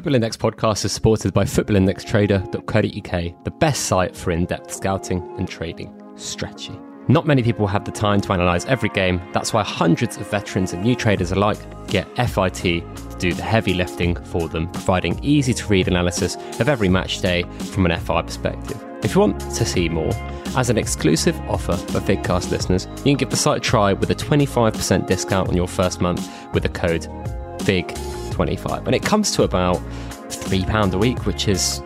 Football Index podcast is supported by footballindextrader.co.uk, the best site for in depth scouting and trading strategy. Not many people have the time to analyse every game, that's why hundreds of veterans and new traders alike get FIT to do the heavy lifting for them, providing easy to read analysis of every match day from an FI perspective. If you want to see more, as an exclusive offer for Figcast listeners, you can give the site a try with a 25% discount on your first month with the code FIG25. And it comes to about £3 a week, which is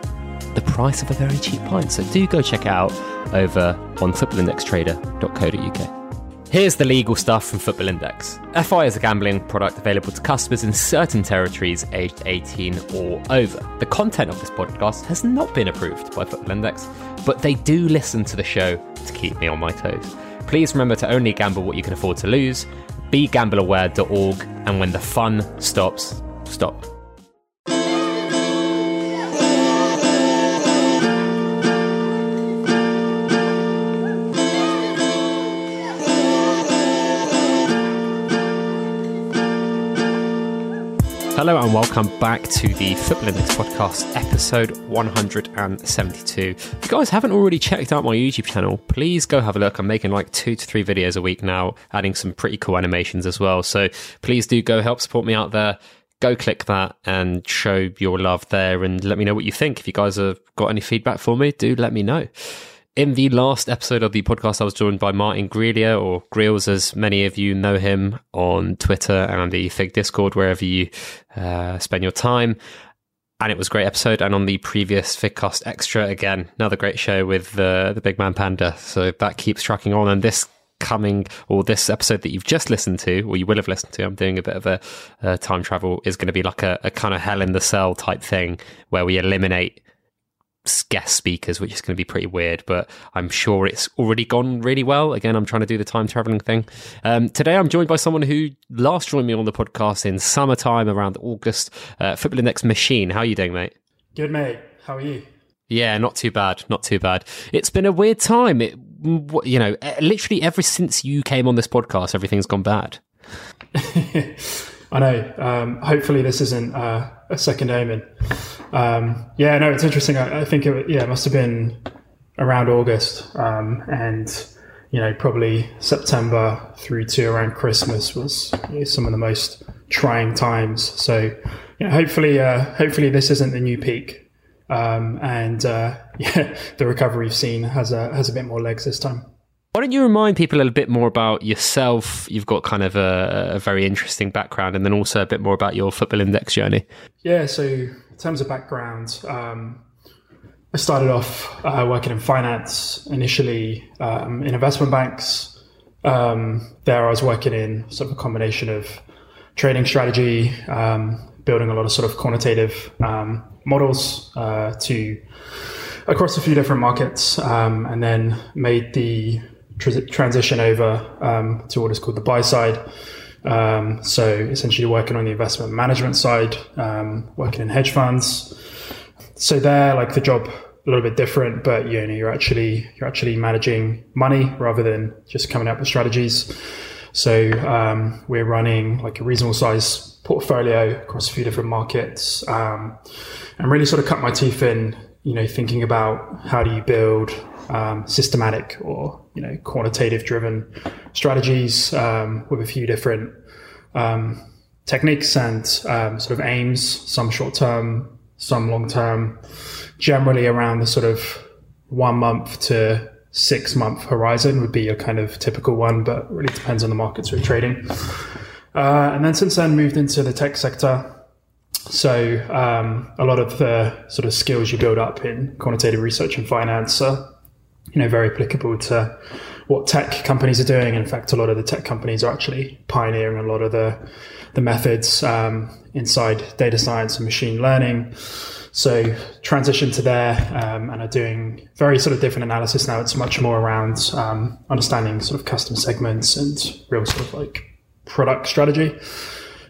the price of a very cheap pint. So do go check out over on footballindextrader.co.uk. Here's the legal stuff from Football Index. FI is a gambling product available to customers in certain territories aged 18 or over. The content of this podcast has not been approved by Football Index, but they do listen to the show to keep me on my toes. Please remember to only gamble what you can afford to lose, begambleaware.org, and when the fun stops, stop. Hello and welcome back to the Football Index podcast, episode 172. If you guys haven't already checked out my YouTube channel, please go have a look. I'm making like two to three videos a week now, adding some pretty cool animations as well. So please do go help support me out there. Go click that and show your love there and let me know what you think. If you guys have got any feedback for me, do let me know. In the last episode of the podcast, I was joined by Martin Grelia, or Greels, as many of you know him on Twitter and the Fig Discord, wherever you uh, spend your time. And it was a great episode. And on the previous Figcast Extra, again, another great show with uh, the Big Man Panda. So that keeps tracking on. And this coming, or this episode that you've just listened to, or you will have listened to, I'm doing a bit of a uh, time travel, is going to be like a, a kind of hell in the cell type thing where we eliminate guest speakers, which is going to be pretty weird, but I'm sure it's already gone really well. Again, I'm trying to do the time traveling thing. Um, today, I'm joined by someone who last joined me on the podcast in summertime around August. Uh, Football Index Machine. How are you doing, mate? Good, mate. How are you? Yeah, not too bad. Not too bad. It's been a weird time. It, you know, literally ever since you came on this podcast, everything's gone bad. I know. Um, hopefully, this isn't uh, a second omen. Um, yeah, no, it's interesting. I, I, think it, yeah, it must have been around August, um, and you know, probably September through to around Christmas was you know, some of the most trying times. So, hopefully, uh, hopefully, this isn't the new peak, um, and uh, yeah, the recovery we've seen has a has a bit more legs this time. Why don't you remind people a little bit more about yourself? You've got kind of a, a, very interesting background, and then also a bit more about your Football Index journey. Yeah, so in terms of background, um, I started off uh, working in finance initially um, in investment banks. Um, there, I was working in sort of a combination of trading strategy, um, building a lot of sort of quantitative um, models uh, to across a few different markets, um, and then made the transition over um, to what is called the buy side. Um, so essentially working on the investment management side, um, working in hedge funds. So there, like the job a little bit different, but you know, you're actually you're actually managing money rather than just coming up with strategies. So um, we're running like a reasonable size portfolio across a few different markets, um, and really sort of cut my teeth in, you know, thinking about how do you build um, systematic or you know quantitative driven strategies um, with a few different um, techniques and um, sort of aims, some short term, some long term, generally around the sort of one month to six month horizon would be a kind of typical one, but really depends on the markets we're trading. Uh, and then since then moved into the tech sector. So um, a lot of the sort of skills you build up in quantitative research and finance are you know, very applicable to what tech companies are doing. In fact, a lot of the tech companies are actually pioneering a lot of the the methods um, inside data science and machine learning. So transition to there um, and are doing very sort of different analysis now. It's much more around um, understanding sort of custom segments and real sort of like product strategy.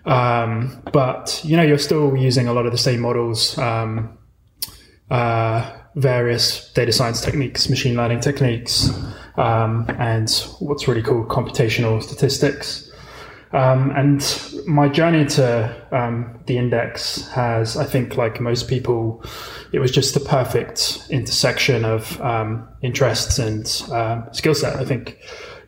Um, but you know, you're still using a lot of the same models. Um, uh, various data science techniques, machine learning techniques, um, and what's really called computational statistics. Um, and my journey to um, the index has, I think, like most people, it was just the perfect intersection of um, interests and uh, skill set. I think,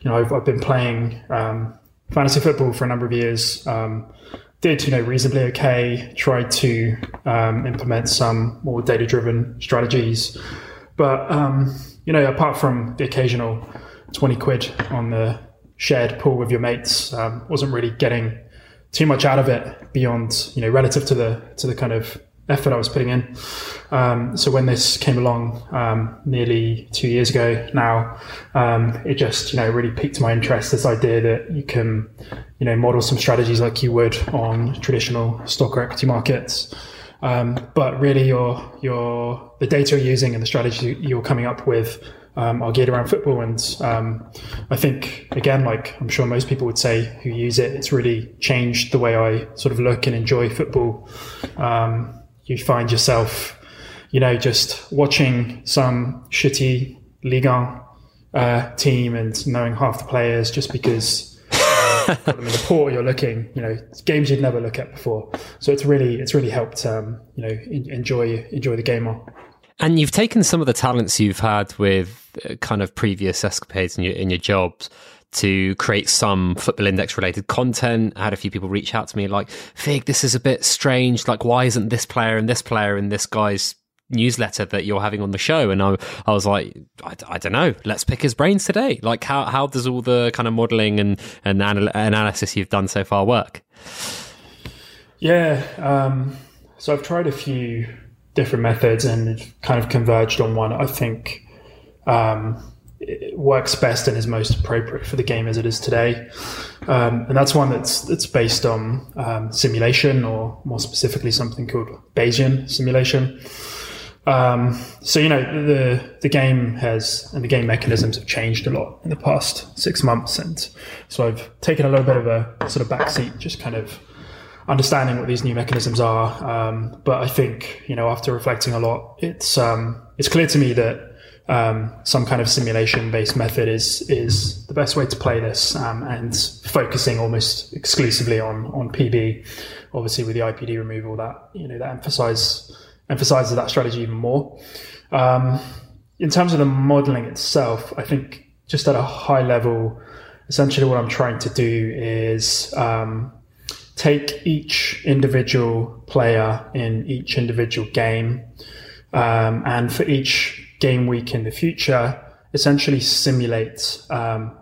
you know, I've, I've been playing um, fantasy football for a number of years. Um, did you know reasonably okay. Tried to um, implement some more data driven strategies, but you know, apart from the occasional twenty quid on the shared pool with your mates. Um, wasn't really getting too much out of it beyond, you know, relative to the to the kind of effort I was putting in. Um, so when this came along um, nearly two years ago now, um, it just you know really piqued my interest. This idea that you can you know model some strategies like you would on traditional stock or equity markets. Um, but really, your your the data you're using and the strategy you're coming up with um, are geared around football. And um, I think, again, like I'm sure most people would say who use it, it's really changed the way I sort of look and enjoy football. You find yourself, you know, just watching some shitty Liga uh, team and knowing half the players just because uh, in the port you're looking, you know, games you'd never look at before. So it's really, it's really helped, um, you know, enjoy, enjoy the game more. And you've taken some of the talents you've had with uh, kind of previous escapades in your in your jobs to create some football index related content. I had a few people reach out to me like, Fig, this is a bit strange. Like, why isn't this player and this player in this guy's newsletter that you're having on the show? And I, I was like, I, I don't know. Let's pick his brains today. Like, how, how does all the kind of modeling and, and anal- analysis you've done so far work? Yeah. Um, so I've tried a few different methods and kind of converged on one I think um, works best and is most appropriate for the game as it is today. Um, and that's one that's that's based on um, simulation, or more specifically, something called Bayesian simulation. Um, so you know the the game has and the game mechanisms have changed a lot in the past six months, and so I've taken a little bit of a sort of backseat, just kind of understanding what these new mechanisms are. Um, but I think you know after reflecting a lot, it's um, it's clear to me that um, some kind of simulation based method is is the best way to play this, um, and focusing almost exclusively on on PB. Obviously, with the IPD removal, that you know that emphasize emphasizes that strategy even more. Um, in terms of the modeling itself, I think just at a high level, essentially what I'm trying to do is um, take each individual player in each individual game, um, and for each game week in the future, essentially simulate um,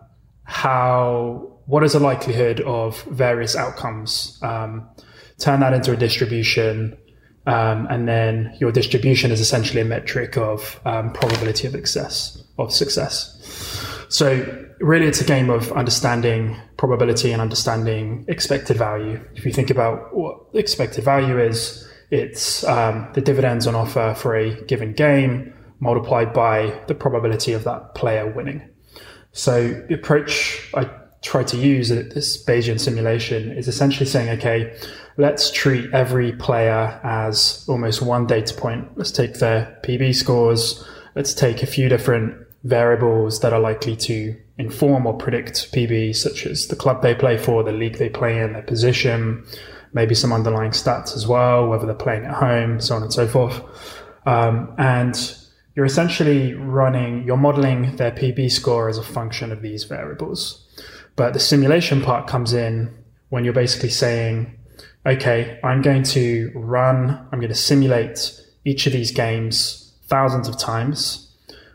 how what is the likelihood of various outcomes. Um, turn that into a distribution, um, and then your distribution is essentially a metric of um, probability of success of success. So really, it's a game of understanding probability and understanding expected value. If you think about what expected value is, it's um, the dividends on offer for a given game multiplied by the probability of that player winning. So the approach I try to use at this Bayesian simulation is essentially saying, okay, let's treat every player as almost one data point. Let's take their PB scores. Let's take a few different variables that are likely to inform or predict PB, such as the club they play for, the league they play in, their position, maybe some underlying stats as well, whether they're playing at home, so on and so forth. Um, and you're essentially running, you're modeling their PB score as a function of these variables. But the simulation part comes in when you're basically saying, okay, I'm going to run, I'm going to simulate each of these games thousands of times.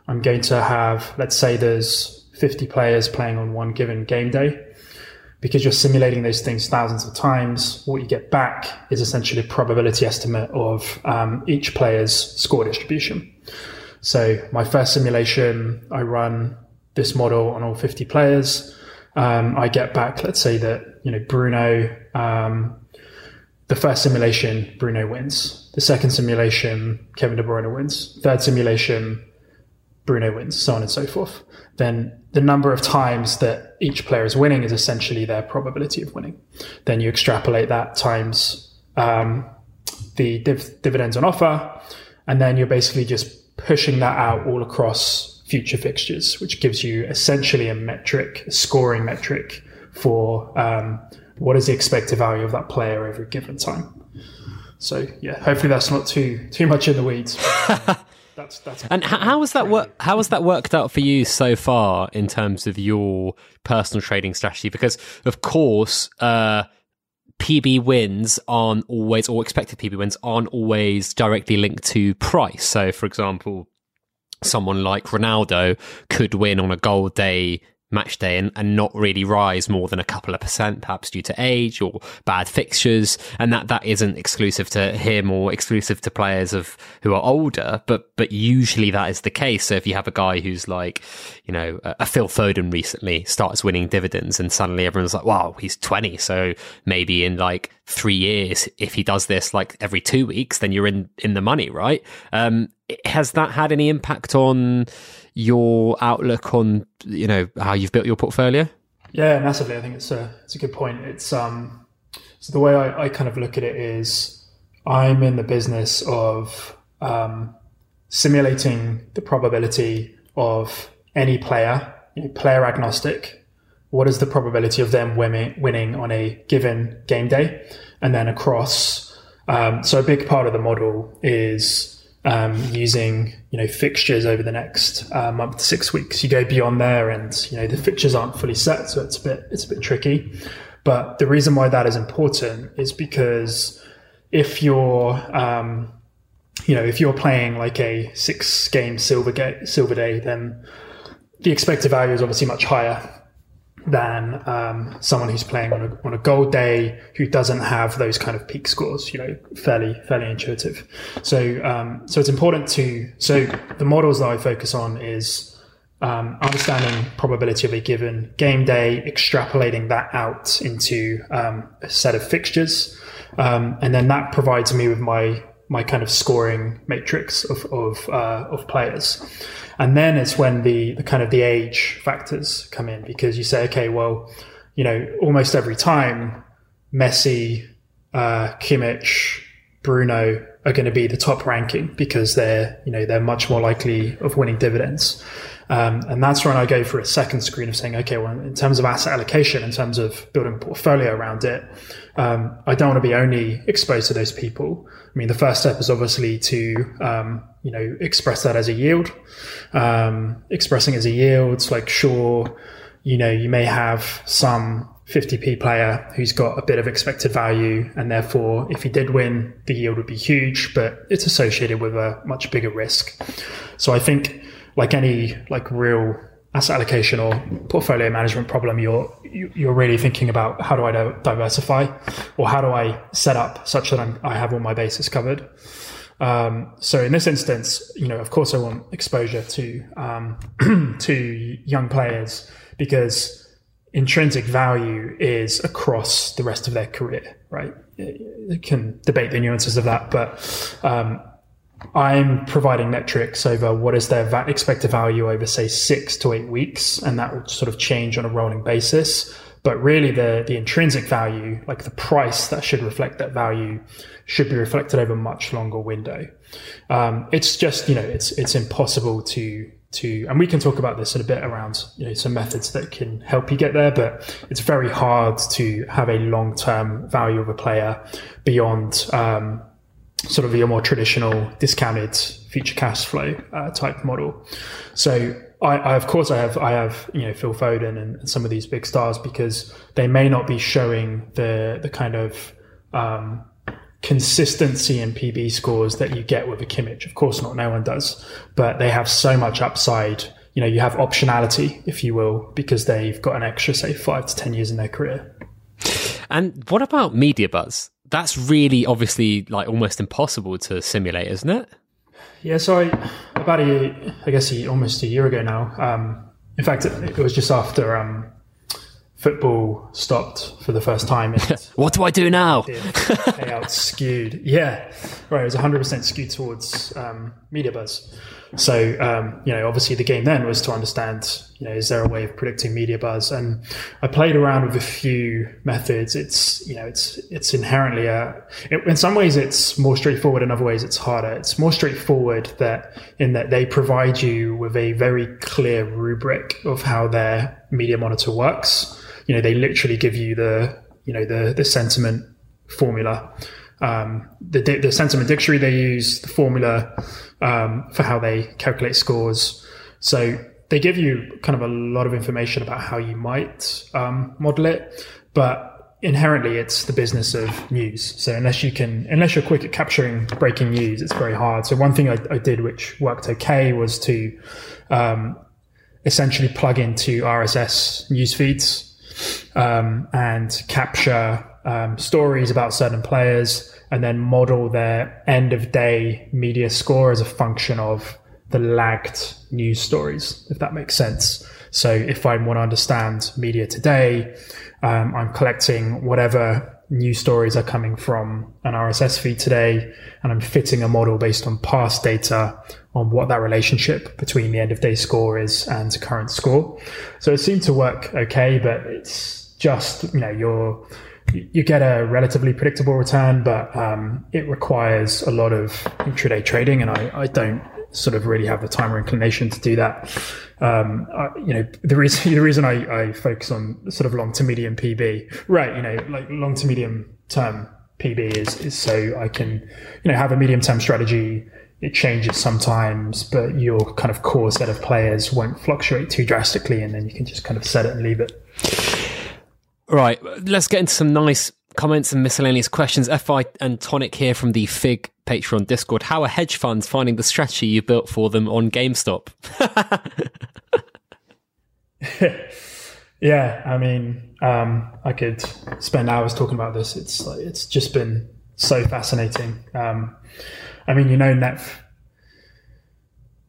I'm going to have, let's say there's 50 players playing on one given game day. Because you're simulating those things thousands of times, what you get back is essentially a probability estimate of um, each player's score distribution. So my first simulation, I run this model on all 50 players. Um, I get back, let's say that, you know, Bruno, um, the first simulation, Bruno wins. The second simulation, Kevin De Bruyne wins. Third simulation, Bruno wins, so on and so forth. Then the number of times that each player is winning is essentially their probability of winning. Then you extrapolate that times um, the div- dividends on offer, and then you're basically just pushing that out all across future fixtures, which gives you essentially a metric, a scoring metric for um, what is the expected value of that player over a given time. So yeah, hopefully that's not too too much in the weeds. that's that's. And how has that work? How has that worked out for you so far in terms of your personal trading strategy? Because of course. Uh, PB wins aren't always, or expected PB wins aren't always directly linked to price. So, for example, someone like Ronaldo could win on a gold day match day and, and not really rise more than a couple of percent, perhaps due to age or bad fixtures. And that, that isn't exclusive to him or exclusive to players of who are older, but, but usually that is the case. So if you have a guy who's like, you know, a, Phil Foden recently starts winning dividends and suddenly everyone's like, wow, he's 20. So maybe in like three years, if he does this like every two weeks, then you're in, in the money, right? Um, has that had any impact on, your outlook on you know how you've built your portfolio? Yeah, massively. I think it's a it's a good point. It's um so the way I, I kind of look at it is I'm in the business of um, simulating the probability of any player, you know, player agnostic. What is the probability of them winning, winning on a given game day? And then across, um, so a big part of the model is um, using you know fixtures over the next uh, month to six weeks. You go beyond there, and you know the fixtures aren't fully set, so it's a bit it's a bit tricky. But the reason why that is important is because if you're um, you know if you're playing like a six game silver ga- silver day, then the expected value is obviously much higher than um, someone who's playing on a, on a gold day who doesn't have those kind of peak scores. You know, fairly fairly intuitive. So um, so it's important to so the models that I focus on is um, understanding probability of a given game day, extrapolating that out into um, a set of fixtures, um, and then that provides me with my my kind of scoring matrix of of, uh, of players. And then it's when the, the kind of the age factors come in because you say, okay, well, you know, almost every time Messi, uh, Kimmich, Bruno are going to be the top ranking because they're, you know, they're much more likely of winning dividends. Um, and that's when I go for a second screen of saying, okay, well, in terms of asset allocation, in terms of building portfolio around it, um, I don't want to be only exposed to those people. I mean, the first step is obviously to, um, you know, express that as a yield. Um, expressing as a yield, like, sure, you know, you may have some 50p player who's got a bit of expected value, and therefore, if he did win, the yield would be huge, but it's associated with a much bigger risk. So I think, like any like real asset allocation or portfolio management problem, you're you're really thinking about how do I diversify, or how do I set up such that I'm, i have all my bases covered. Um, so in this instance, you know, of course, I want exposure to um, to young players because intrinsic value is across the rest of their career, right? You can debate the nuances of that, but um, I'm providing metrics over what is their va- expected value over, say, six to eight weeks, and that will sort of change on a rolling basis. But really, the the intrinsic value, like the price that should reflect that value, should be reflected over a much longer window. Um, it's just you know it's it's impossible to to and we can talk about this in a bit around you know some methods that can help you get there but it's very hard to have a long-term value of a player beyond um, sort of your more traditional discounted future cash flow uh, type model so I, I, of course I have I have you know Phil Foden and, some of these big stars because they may not be showing the the kind of um, consistency in PB scores that you get with a Kimmich. Of course not, no one does, but they have so much upside. You know, you have optionality, if you will, because they've got an extra, say, five to 10 years in their career. And what about media buzz? That's really obviously like almost impossible to simulate, isn't it? Yeah, so I, about a year, I guess almost a year ago now. Um, in fact, it, it was just after um, football stopped for the first time. what do I do now? payout skewed. Yeah, right. It was 100% skewed towards um, media buzz. So, um, you know, obviously the game then was to understand, you know, is there a way of predicting media buzz? And I played around with a few methods. It's, you know, it's, it's inherently a, it, in some ways it's more straightforward. In other ways it's harder. It's more straightforward that in that they provide you with a very clear rubric of how their media monitor works you know, they literally give you the you know the the sentiment formula, um, the the sentiment dictionary they use, the formula um, for how they calculate scores. So they give you kind of a lot of information about how you might um, model it, but inherently it's the business of news. So unless you can, unless you're quick at capturing breaking news, it's very hard. So one thing I, I did, which worked okay, was to um, essentially plug into RSS news feeds um, and capture um, stories about certain players and then model their end of day media score as a function of the lagged news stories, if that makes sense. So if I want to understand media today, um, I'm collecting whatever news stories are coming from an RSS feed today, and I'm fitting a model based on past data on what that relationship between the end of day score is and current score. So it seemed to work okay, but it's just, you know, you're, you get a relatively predictable return, but um, it requires a lot of intraday trading, and I, I don't sort of really have the time or inclination to do that. Um, I, you know, the reason the reason I, I focus on sort of long to medium PB, right? You know, like long to medium term PB is is so I can you know have a medium term strategy. It changes sometimes, but your kind of core set of players won't fluctuate too drastically, and then you can just kind of set it and leave it. Right, let's get into some nice comments and miscellaneous questions. FI and Tonic here from the Fig Patreon Discord. How are hedge funds finding the strategy you built for them on GameStop? yeah, I mean, um, I could spend hours talking about this. It's like, it's just been so fascinating. Um, I mean, you know, Net.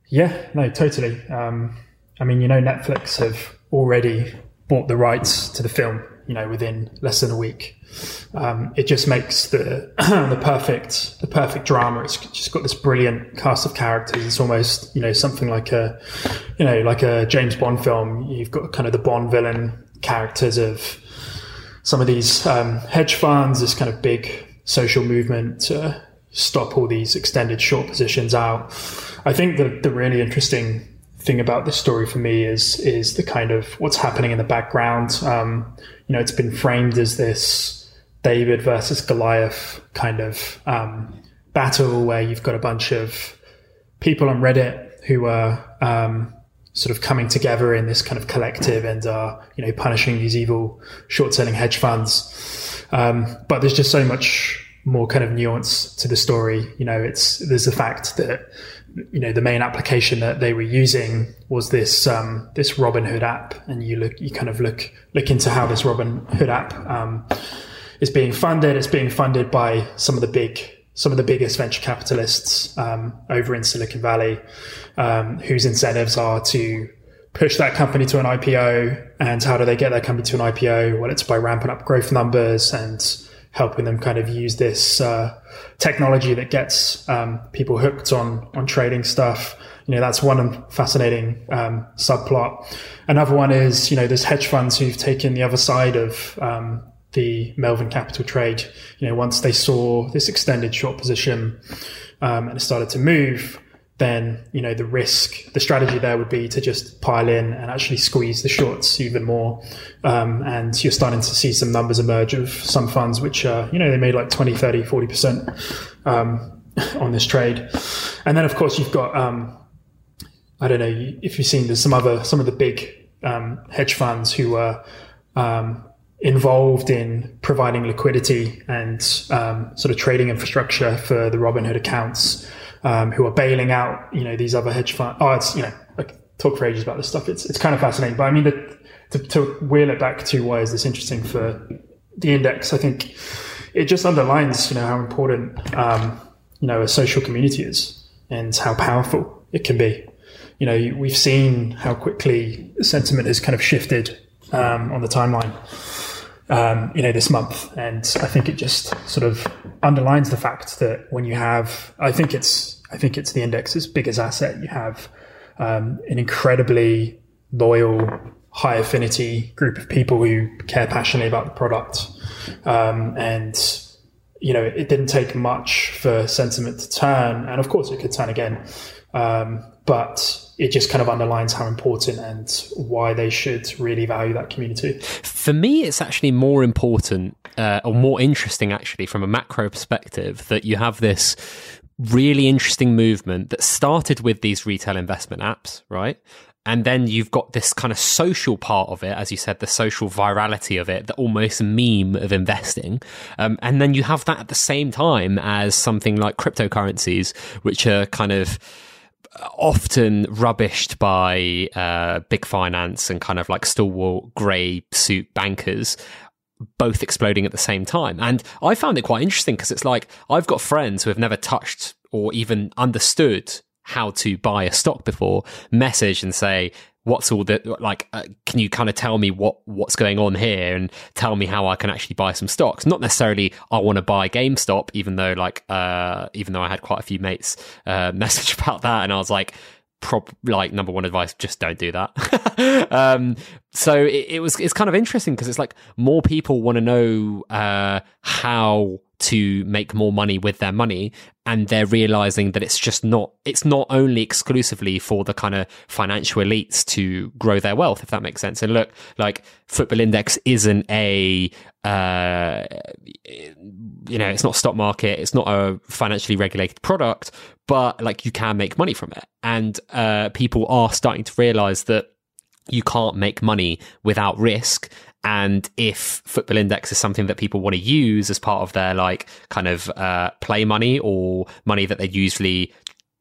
Yeah, no, totally. Um, I mean, you know, Netflix have already bought the rights to the film you know within less than a week. Um, it just makes the the perfect the perfect drama. It's just got this brilliant cast of characters. It's almost you know something like a you know like a James Bond film. You've got kind of the Bond villain characters of some of these um, hedge funds. This kind of big social movement to stop all these extended short positions out. I think the the really interesting thing about this story for me is is the kind of what's happening in the background. Um, you know, it's been framed as this David versus Goliath kind of um, battle where you've got a bunch of people on Reddit who are um, sort of coming together in this kind of collective and are, you know, punishing these evil short selling hedge funds. Um, but there's just so much more kind of nuance to the story. You know, it's, there's the fact that you know the main application that they were using was this um, this Robinhood app, and you look you kind of look look into how this Robinhood app um, is being funded. It's being funded by some of the big some of the biggest venture capitalists um, over in Silicon Valley, um, whose incentives are to push that company to an IPO. And how do they get that company to an IPO? Well, it's by ramping up growth numbers and helping them kind of use this uh, technology that gets um, people hooked on on trading stuff. You know, that's one fascinating um, subplot. Another one is, you know, there's hedge funds who've taken the other side of um, the Melvin Capital trade. You know, once they saw this extended short position um, and it started to move, then you know the risk, the strategy there would be to just pile in and actually squeeze the shorts even more. Um, and you're starting to see some numbers emerge of some funds which are, you know, they made like 20, 30, 40 percent um, on this trade. And then of course you've got, um, I don't know if you've seen there's some other some of the big um, hedge funds who are um, involved in providing liquidity and um, sort of trading infrastructure for the Robinhood accounts um, who are bailing out, you know, these other hedge funds. Oh, it's, you know, I talk for ages about this stuff. It's, it's kind of fascinating. But I mean, the, to, to wheel it back to why is this interesting for the index, I think it just underlines, you know, how important, um, you know, a social community is and how powerful it can be. You know, we've seen how quickly sentiment has kind of shifted um, on the timeline um, you know, this month. And I think it just sort of underlines the fact that when you have, I think it's, I think it's the index's biggest asset. You have um, an incredibly loyal, high affinity group of people who care passionately about the product. Um, and you know, it didn't take much for sentiment to turn, and of course, it could turn again. Um, but it just kind of underlines how important and why they should really value that community. For me, it's actually more important uh, or more interesting, actually, from a macro perspective, that you have this really interesting movement that started with these retail investment apps, right? And then you've got this kind of social part of it, as you said, the social virality of it, the almost meme of investing. Um, and then you have that at the same time as something like cryptocurrencies, which are kind of often rubbished by uh, big finance and kind of like stalwart grey suit bankers both exploding at the same time. And I found it quite interesting because it's like I've got friends who have never touched or even understood how to buy a stock before message and say, what's all the like uh, can you kind of tell me what what's going on here and tell me how I can actually buy some stocks? Not necessarily I want to buy GameStop even though like uh even though I had quite a few mates uh message about that and I was like prob like number one advice just don't do that. Um so it, it was it's kind of interesting because it's like more people want to know uh how to make more money with their money and they're realizing that it's just not it's not only exclusively for the kind of financial elites to grow their wealth if that makes sense. And look like football index isn't a uh, you know it's not stock market it's not a financially regulated product but like you can make money from it. And uh, people are starting to realize that you can't make money without risk and if football index is something that people want to use as part of their like kind of uh, play money or money that they usually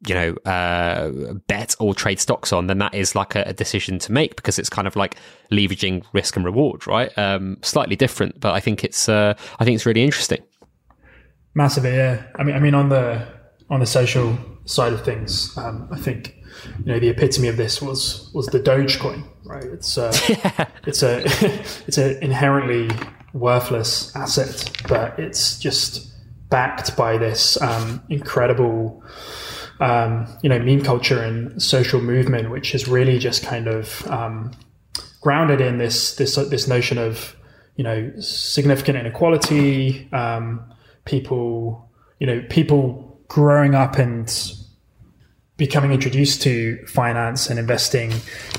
you know uh, bet or trade stocks on then that is like a, a, decision to make because it's kind of like leveraging risk and reward right? Um, slightly different but i think it's uh, i think it's really interesting. Massively yeah. I mean i mean on the on the social side of things um, i think you know the epitome of this was was the dogecoin right? It's uh, yeah. it's a it's an inherently worthless asset, but it's just backed by this um, incredible, um, you know, meme culture and social movement, which is really just kind of um, grounded in this this this notion of you know significant inequality, um, people, you know, people growing up and becoming introduced to finance and investing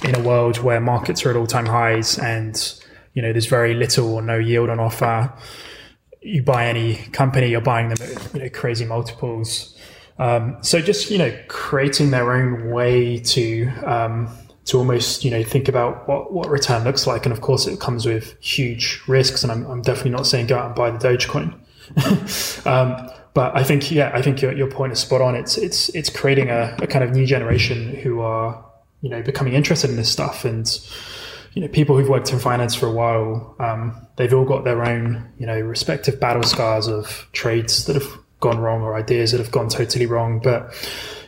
in a world where markets are at all time highs and you know there's very little or no yield on offer. You buy any company, you're buying them at you know, crazy multiples. Um, so just you know creating their own way to um, to almost you know think about what what return looks like, and of course it comes with huge risks. And I'm, I'm definitely not saying go out and buy the Dogecoin. um, but I think, yeah, I think your, your point is spot on. It's it's it's creating a, a kind of new generation who are you know becoming interested in this stuff, and you know people who've worked in finance for a while, um, they've all got their own you know respective battle scars of trades that have gone wrong or ideas that have gone totally wrong, but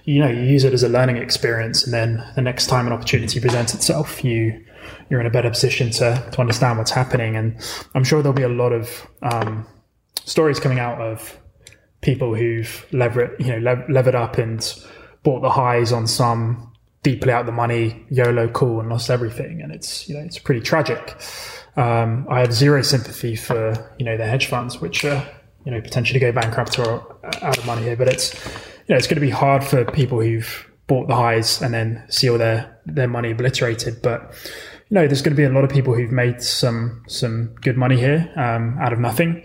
you know you use it as a learning experience, and then the next time an opportunity presents itself, you you're in a better position to to understand what's happening, and I'm sure there'll be a lot of um, stories coming out of people who've levered, you know, lev- levered up and bought the highs on some deeply out the money YOLO call and lost everything. And it's, you know, it's pretty tragic. Um, I have zero sympathy for, you know, the hedge funds, which are, you know, potentially go bankrupt or out of money here. But it's, you know, it's going to be hard for people who've bought the highs and then see all their, their money obliterated. But, you know, there's going to be a lot of people who've made some some good money here um, out of nothing,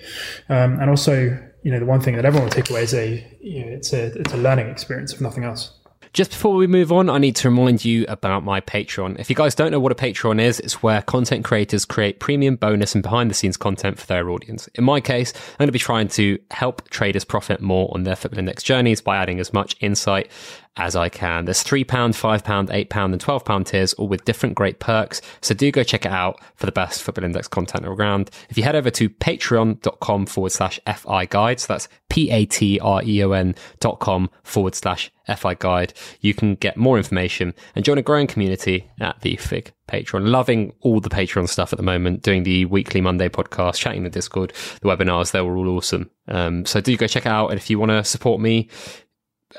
um, and also you know the one thing that everyone will take away is a you know, it's a it's a learning experience if nothing else. Just before we move on, I need to remind you about my Patreon. If you guys don't know what a Patreon is, it's where content creators create premium bonus and behind the scenes content for their audience. In my case, I'm going to be trying to help traders profit more on their Football Index journeys by adding as much insight as I can. There's £3, £5, £8, and £12 tiers, all with different great perks. So do go check it out for the best Football Index content around. If you head over to patreon.com forward slash FI guide, so that's P A T R E O N dot com forward slash FI guide, you can get more information and join a growing community at the FIG Patreon. Loving all the Patreon stuff at the moment, doing the weekly Monday podcast, chatting the Discord, the webinars, they were all awesome. Um, so do go check it out. And if you want to support me,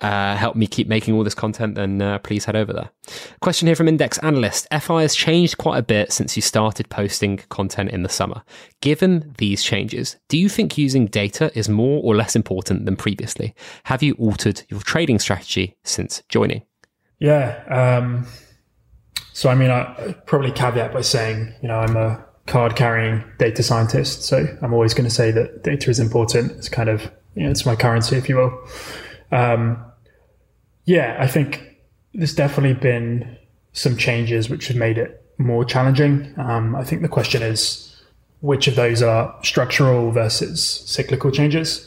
uh, help me keep making all this content, then uh, please head over there. Question here from Index Analyst. FI has changed quite a bit since you started posting content in the summer. Given these changes, do you think using data is more or less important than previously? Have you altered your trading strategy since joining? Yeah. Um, so, I mean, I probably caveat by saying, you know, I'm a card carrying data scientist. So I'm always going to say that data is important. It's kind of, you know, it's my currency, if you will. Um, yeah, I think there's definitely been some changes which have made it more challenging. Um, I think the question is which of those are structural versus cyclical changes.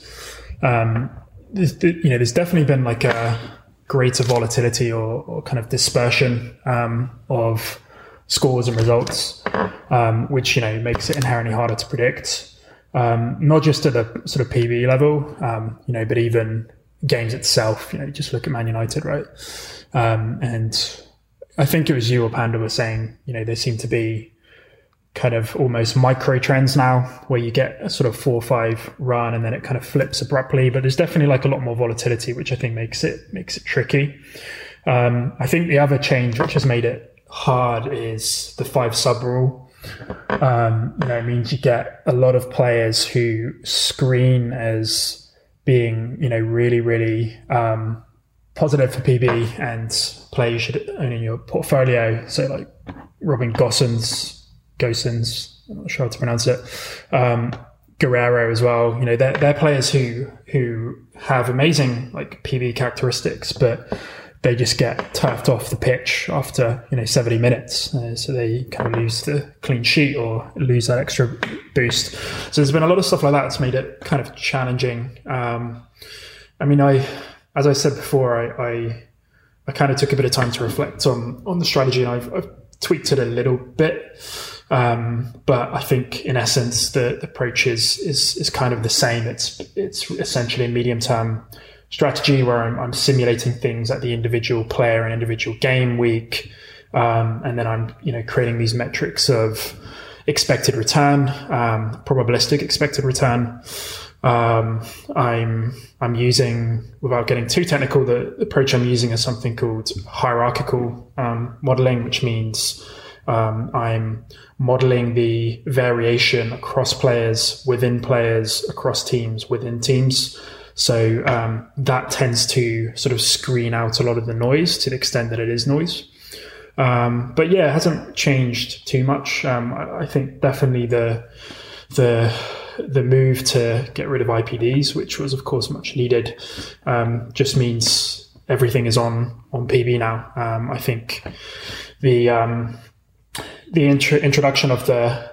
Um, you know, there's definitely been like a greater volatility or, or kind of dispersion um, of scores and results, um, which you know makes it inherently harder to predict. Um, not just at the sort of PB level, um, you know, but even games itself. You know, just look at Man United, right? Um, and I think it was you or Panda was saying, you know, there seem to be kind of almost micro trends now where you get a sort of four or five run and then it kind of flips abruptly. But there's definitely like a lot more volatility, which I think makes it makes it tricky. Um, I think the other change which has made it hard is the five sub rule. Um, you know, it means you get a lot of players who screen as being, you know, really, really um, positive for PB and play you should own in your portfolio. So like Robin Gossens, Gosens, I'm not sure how to pronounce it. Um, Guerreiro as well. You know, they're, they're players who who have amazing like PB characteristics, but they just get turfed off the pitch after you know 70 minutes, uh, so they kind of lose the clean sheet or lose that extra boost. So there's been a lot of stuff like that that's made it kind of challenging. Um, I mean, I as I said before, I, I, I kind of took a bit of time to reflect on on the strategy, and I've, I've tweaked it a little bit. Um, but I think in essence the, the approach is, is is kind of the same. It's it's essentially medium term strategy where I'm, I'm simulating things at the individual player and individual game week. Um, and then I'm, you know, creating these metrics of expected return, um, probabilistic expected return. Um, I'm I'm using, without getting too technical, the approach I'm using is something called hierarchical um, modeling, which means um, I'm modeling the variation across players, within players, across teams, within teams. So um, that tends to sort of screen out a lot of the noise to the extent that it is noise. Um, but yeah, it hasn't changed too much. Um, I, I, think definitely the the the move to get rid of IPDs, which was of course much needed, um, just means everything is on on PB now. Um, I think the um, the intro- introduction of the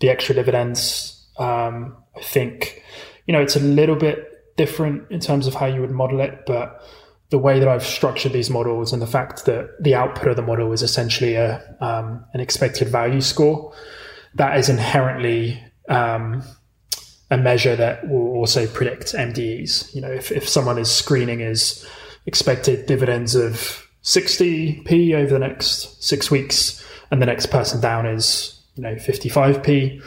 the extra dividends, I think you know, it's a little bit different in terms of how you would model it, but the way that I've structured these models and the fact that the output of the model is essentially a um, an expected value score, that is inherently um, a measure that will also predict MDEs. You know, if, if someone is screening as expected dividends of 60p over the next six weeks, and the next person down is you know 55p,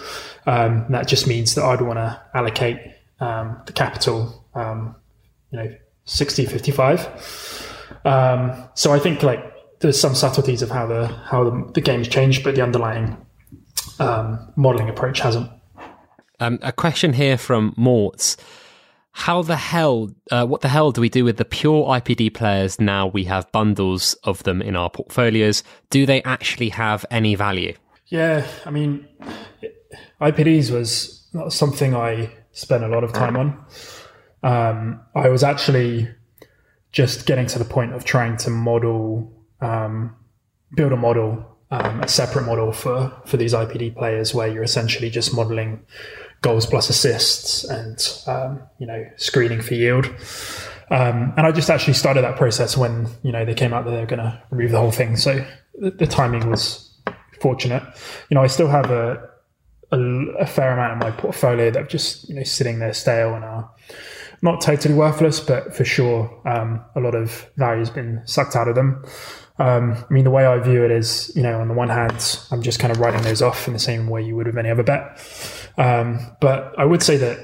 um, that just means that I'd want to allocate um, the capital, um, you know, 60, 55. Um, so I think like there's some subtleties of how the how the, the game's changed, but the underlying um, modeling approach hasn't. Um, a question here from Morts. How the hell, uh, what the hell do we do with the pure IPD players now we have bundles of them in our portfolios? Do they actually have any value? Yeah, I mean, IPDs was not something I spent a lot of time on. Um, I was actually just getting to the point of trying to model, um, build a model, um, a separate model for for these IPD players, where you're essentially just modeling goals plus assists and um, you know screening for yield. Um, and I just actually started that process when you know they came out that they were going to remove the whole thing. So the, the timing was fortunate. You know, I still have a a, a, fair amount of my portfolio that are just you know sitting there stale and are not totally worthless, but for sure um, a lot of value has been sucked out of them. Um, I mean, the way I view it is, you know, on the one hand, I'm just kind of writing those off in the same way you would with any other bet. Um, but I would say that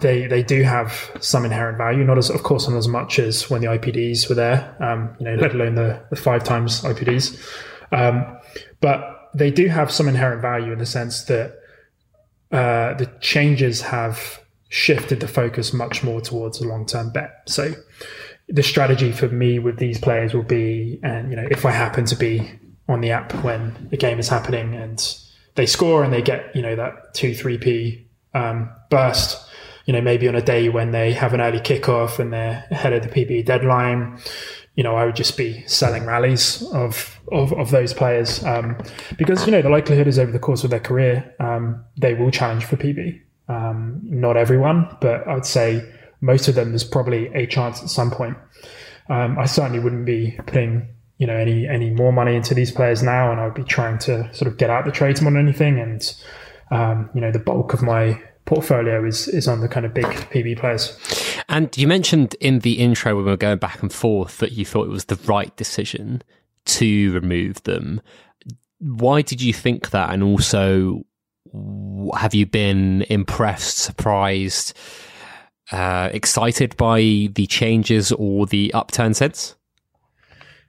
they they do have some inherent value, not as of course not as much as when the IPDs were there, um, you know, let alone the, the five times IPDs. Um, but they do have some inherent value in the sense that uh, the changes have shifted the focus much more towards a long term bet. So the strategy for me with these players will be, and you know, if I happen to be on the app when the game is happening and they score and they get you know that two three p um, burst, you know, maybe on a day when they have an early kickoff and they're ahead of the PB deadline, you know, I would just be selling rallies of of, of those players um, because you know the likelihood is over the course of their career um, they will challenge for PB. Um, not everyone, but I'd say most of them. There's probably a chance at some point. Um, I certainly wouldn't be putting you know any any more money into these players now, and I'd be trying to sort of get out the trades than anything. And um, you know the bulk of my portfolio is is on the kind of big PB players. And you mentioned in the intro when we were going back and forth that you thought it was the right decision to remove them. Why did you think that? And also, have you been impressed, surprised, uh, excited by the changes or the upturn since?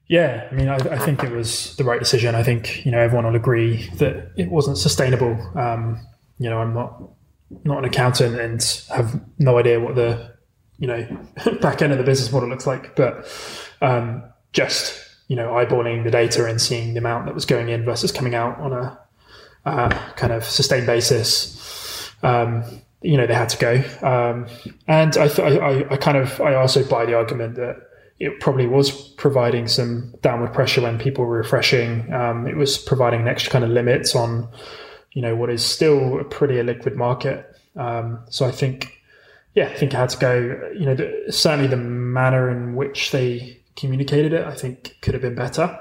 Yeah, I mean, I, I, think it was the right decision. I think you know everyone will agree that it wasn't sustainable. Um, you know, I'm not not an accountant and have no idea what the you know back end of the business model looks like, but um, just you know eyeballing the data and seeing the amount that was going in versus coming out on a uh, kind of sustained basis. Um, you know, they had to go, um, and I, I, I kind of I also buy the argument that it probably was providing some downward pressure when people were refreshing. Um, it was providing an extra kind of limits on, you know, what is still a pretty illiquid market. Um, so I think, yeah, I think had to go. You know, the, certainly the manner in which they communicated it, I think, could have been better.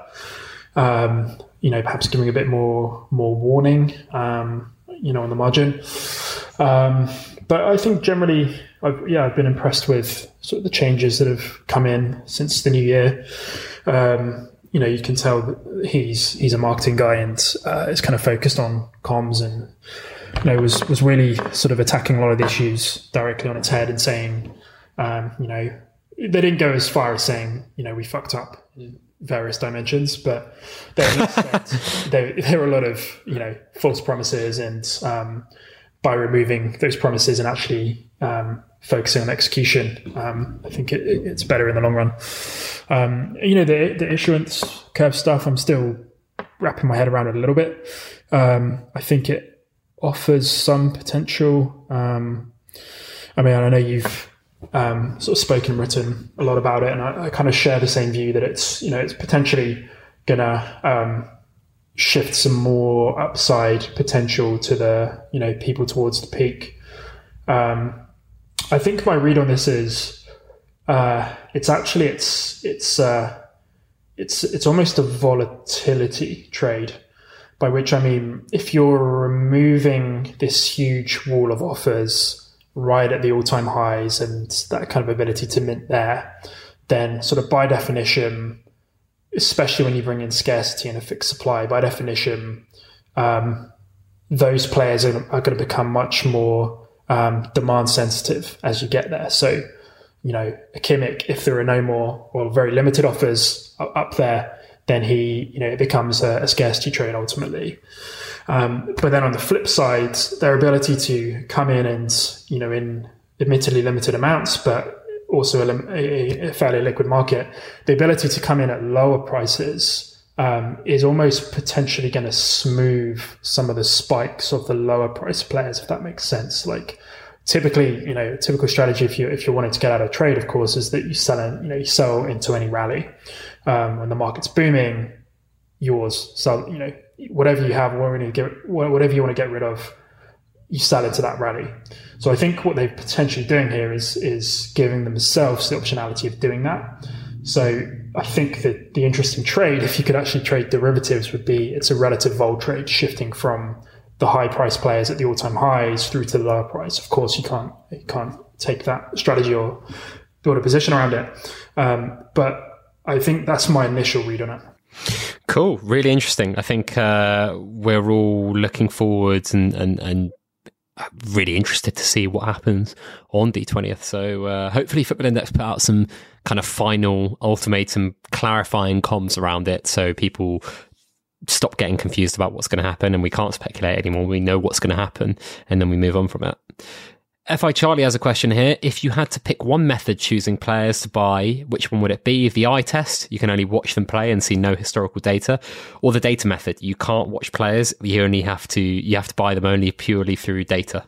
Um, you know, perhaps giving a bit more more warning. Um, you know, on the margin. Um, but I think generally, I've, yeah, I've been impressed with sort of the changes that have come in since the new year. Um, you know, you can tell he's he's a marketing guy and uh, is kind of focused on comms and you know was was really sort of attacking a lot of the issues directly on its head and saying, um, you know, they didn't go as far as saying, you know, we fucked up in various dimensions, but there, there, there were a lot of you know false promises and um, by removing those promises and actually um, focusing on execution, um, I think it, it's better in the long run. Um, you know, the, the issuance curve stuff, I'm still wrapping my head around it a little bit. Um, I think it offers some potential. Um, I mean, I know you've um, sort of spoken written a lot about it, and I, I, kind of share the same view that it's you know it's potentially gonna shift some more upside potential to the you know people towards the peak. Um, I think my read on this is uh, it's actually it's it's uh, it's it's almost a volatility trade. By which I mean, if you're removing this huge wall of offers right at the all-time highs and that kind of ability to mint there, then sort of by definition, especially when you bring in scarcity and a fixed supply, by definition, um, those players are, are, going to become much more um, demand sensitive as you get there. So, you know, a Kimmich, if there are no more or very limited offers up there, then he, you know, it becomes a, a scarcity trade ultimately. Um, but then on the flip side, their ability to come in and, you know, in admittedly limited amounts, but also a, a, fairly liquid market, the ability to come in at lower prices um, is almost potentially going to smooth some of the spikes of the lower price players, if that makes sense. Like typically, you know, typical strategy if you if you're wanting to get out of trade, of course, is that you sell in, you know, you sell into any rally um, when the market's booming. Yours, sell, you know, whatever you have, whatever you, get, whatever you want to get rid of, you sell into that rally. So I think what they're potentially doing here is is giving themselves the optionality of doing that. So I think that the interesting trade, if you could actually trade derivatives, would be it's a relative vol trade shifting from the high price players at the all time highs through to the lower price. Of course, you can't you can't take that strategy or build a position around it. Um, but I think that's my initial read on it. Cool, really interesting. I think uh, we're all looking forwards and, and, and really interested to see what happens on the twentieth. So uh, hopefully Football Index put out some kind of final ultimatum clarifying comms around it so people stop getting confused about what's going to happen and we can't speculate anymore. We know what's going to happen and then we move on from it. FI Charlie has a question here. If you had to pick one method choosing players to buy, which one would it be? The eye test, you can only watch them play and see no historical data, or the data method, you can't watch players, you only have to you have to buy them only purely through data.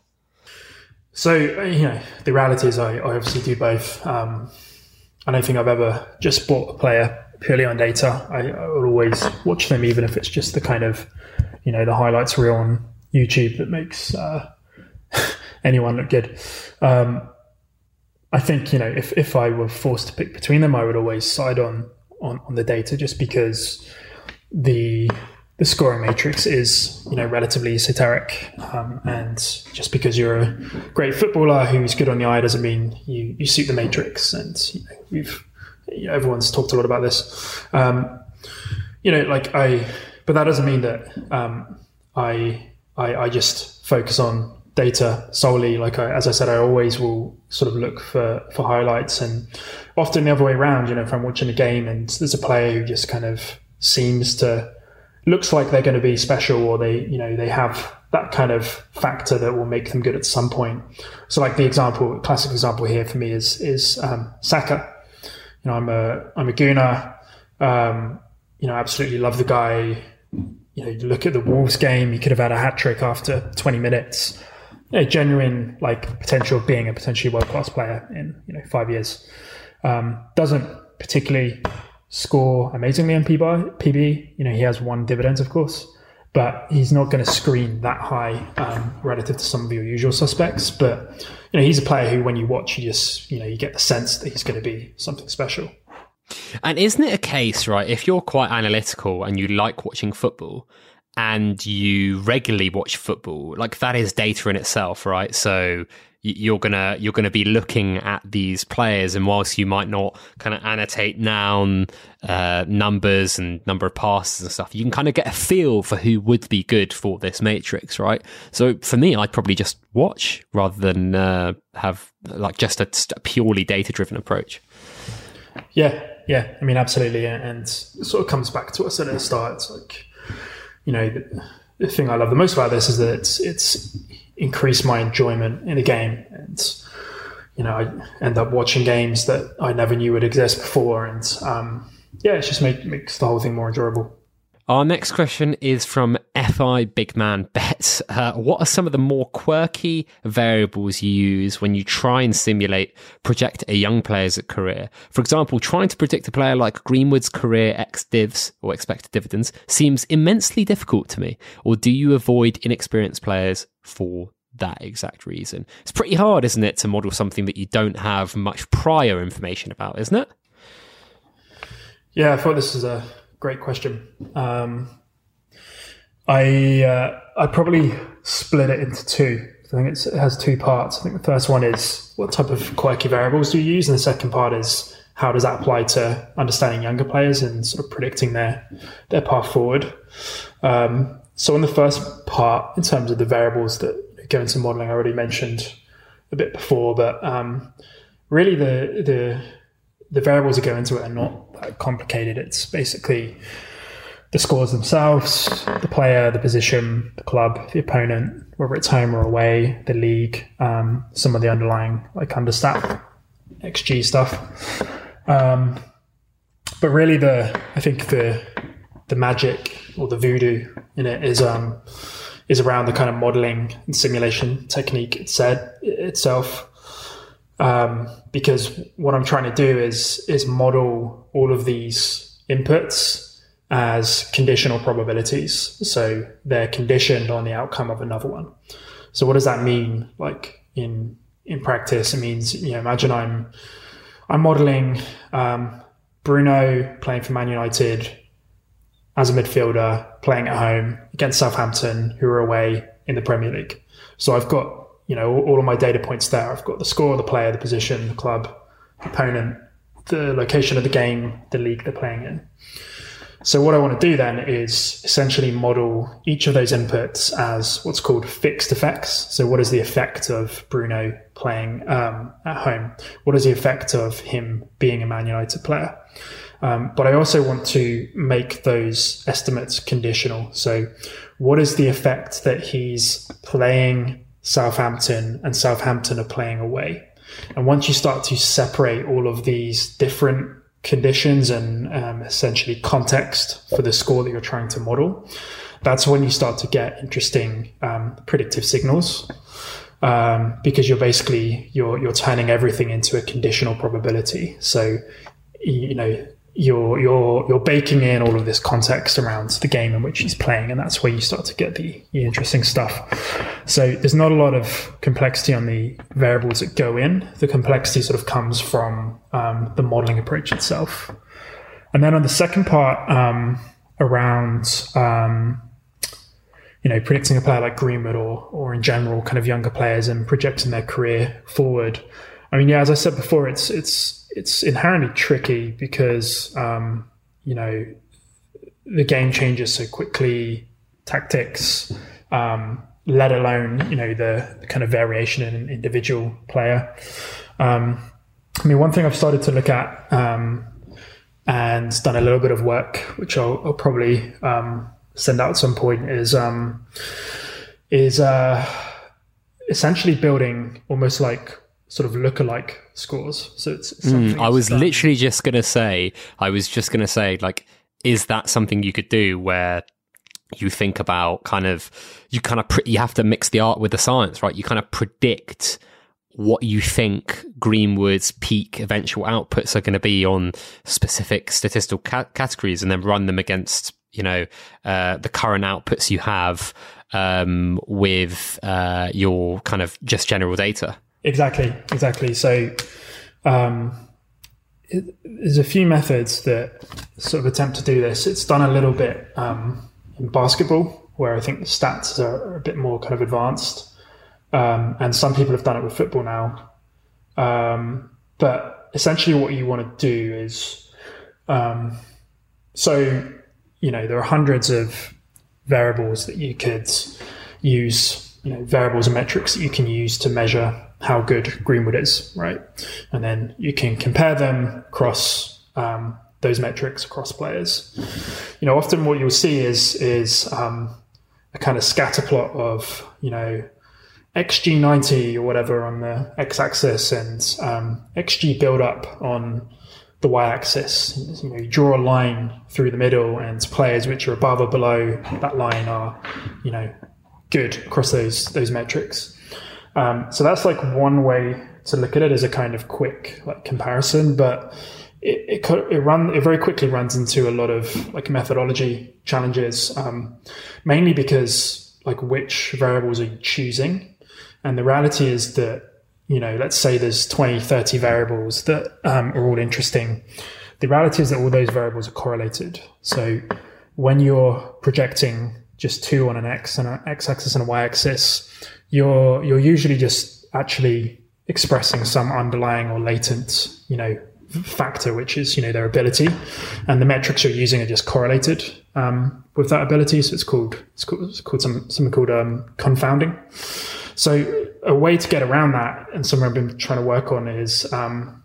So you know, the reality is I, I obviously do both. Um, I don't think I've ever just bought a player purely on data. I, I always watch them, even if it's just the kind of you know the highlights reel on YouTube that makes. Uh, anyone look good. Um, I think you know if if I were forced to pick between them, I would always side on on, on the data just because the the scoring matrix is you know relatively esoteric, um, and just because you're a great footballer who's good on the eye doesn't mean you you suit the matrix. And you know, we've you know, everyone's talked a lot about this. Um, you know, like I, but that doesn't mean that um, I, I I just focus on data solely. Like I, as I said, I always will sort of look for for highlights, and often the other way around. You know, if I'm watching a game and there's a player who just kind of seems to looks like they're going to be special, or they you know they have that kind of factor that will make them good at some point. So, like the example, classic example here for me is is um, Saka. You know, I'm a I'm a Gooner. Um, you know, absolutely love the guy. You know, you look at the Wolves game; he could have had a hat trick after 20 minutes a genuine like potential of being a potentially world class player in you know five years. Um, doesn't particularly score amazingly on PB. PB. You know he has one dividends of course, but he's not going to screen that high um, relative to some of your usual suspects. But you know he's a player who when you watch, you just you know you get the sense that he's going to be something special. And isn't it a case, right? If you're quite analytical and you like watching football, and you regularly watch football, like that is data in itself, right? So you're gonna you're gonna be looking at these players, and whilst you might not kind of annotate noun uh, numbers and number of passes and stuff, you can kind of get a feel for who would be good for this matrix, right? So for me, I'd probably just watch rather than uh, have like just a, a purely data driven approach. Yeah, yeah, I mean, absolutely, and it sort of comes back to what I said at the start. It's like you know, the, thing I love the most about this is that it's it's increased my enjoyment in the game, and you know, I end up watching games that I never knew would exist before, and um, yeah, it just make, makes the whole thing more enjoyable. Our next question is from FI Big Man Bet. Uh, what are some of the more quirky variables you use when you try and simulate, project a young player's career? For example, trying to predict a player like Greenwood's career ex divs or expected dividends seems immensely difficult to me. Or do you avoid inexperienced players for that exact reason? It's pretty hard, isn't it, to model something that you don't have much prior information about, isn't it? Yeah, I thought this was a great question. Um, I uh, I probably split it into two. I think it has two parts. I think the first one is what type of quirky variables do you use, and the second part is how does that apply to understanding younger players and sort of predicting their their path forward. Um, so in the first part, in terms of the variables that go into modeling, I already mentioned a bit before, but um, really the the the variables that go into it are not that complicated. It's basically the scores themselves, the player, the position, the club, the opponent, whether it's home or away, the league, um, some of the underlying like understat XG stuff. Um, but really, the I think the the magic or the voodoo in it is um, is around the kind of modeling and simulation technique itself um, because what I'm trying to do is is model all of these inputs as conditional probabilities. So they're conditioned on the outcome of another one. So what does that mean? Like in in practice, it means you know imagine I'm I'm modeling um, Bruno playing for Man United as a midfielder playing at home against Southampton, who are away in the Premier League. So I've got you know, all, of my data points there. I've got the score, the player, the position, the club, opponent, the location of the game, the league they're playing in. so what I want to do then is essentially model each of those inputs as what's called fixed effects. So what is the effect of Bruno playing um, at home? What is the effect of him being a Man United player? Um, but I also want to make those estimates conditional. So what is the effect that he's playing Southampton and Southampton are playing away? And once you start to separate all of these different conditions and um, essentially context for the score that you're trying to model, that's when you start to get interesting um, predictive signals. Um, because you're basically you're you're turning everything into a conditional probability. So you know you're you're you're baking in all of this context around the game in which he's playing, and that's where you start to get the, the interesting stuff. So there's not a lot of complexity on the variables that go in. The complexity sort of comes from um, the modeling approach itself, and then on the second part um, around. Um, you know, predicting a player like Greenwood or, or in general, kind of younger players and projecting their career forward. I mean, yeah, as I said before, it's it's it's inherently tricky because um, you know the game changes so quickly, tactics, um, let alone you know the, the, kind of variation in an individual player. Um, I mean, one thing I've started to look at um, and done a little bit of work, which I'll, I'll probably um, send out at some point, is um, is uh, essentially building almost like sort of look-alike scores. So it's mm, I was done. literally just going to say, I was just going to say, like, is that something you could do where you think about kind of, you kind of, pre- you have to mix the art with the science, right? You kind of predict what you think Greenwood's peak eventual outputs are going to be on specific statistical ca- categories and then run them against, you know, uh, the current outputs you have um, with uh, your kind of just general data. Exactly, exactly. So um, it, there's a few methods that sort of attempt to do this. It's done a little bit um, in basketball, where I think the stats are a bit more kind of advanced, um, and some people have done it with football now. Um, but essentially, what you want to do is, um, so you know, there are hundreds of variables that you could use, you know, variables and metrics that you can use to measure how good Greenwood is, right? And then you can compare them across um, those metrics across players. You know, often what you'll see is is um, a kind of scatter plot of you know xg90 or whatever on the x-axis and um, xg build up on the y-axis. You, know, you draw a line through the middle, and players which are above or below that line are, you know, good across those those metrics. Um, so that's like one way to look at it as a kind of quick like comparison, but it, it, it run it very quickly runs into a lot of like methodology challenges, um, mainly because like which variables are you choosing, and the reality is that you know let's say there's 20 30 variables that um, are all interesting. The reality is that all those variables are correlated. So when you're projecting just two on an x and an x-axis and a y-axis you're you're usually just actually expressing some underlying or latent, you know, factor, which is you know their ability, and the metrics you're using are just correlated um, with that ability. So it's called it's called, it's called some, something called um, confounding. So a way to get around that, and something I've been trying to work on is um,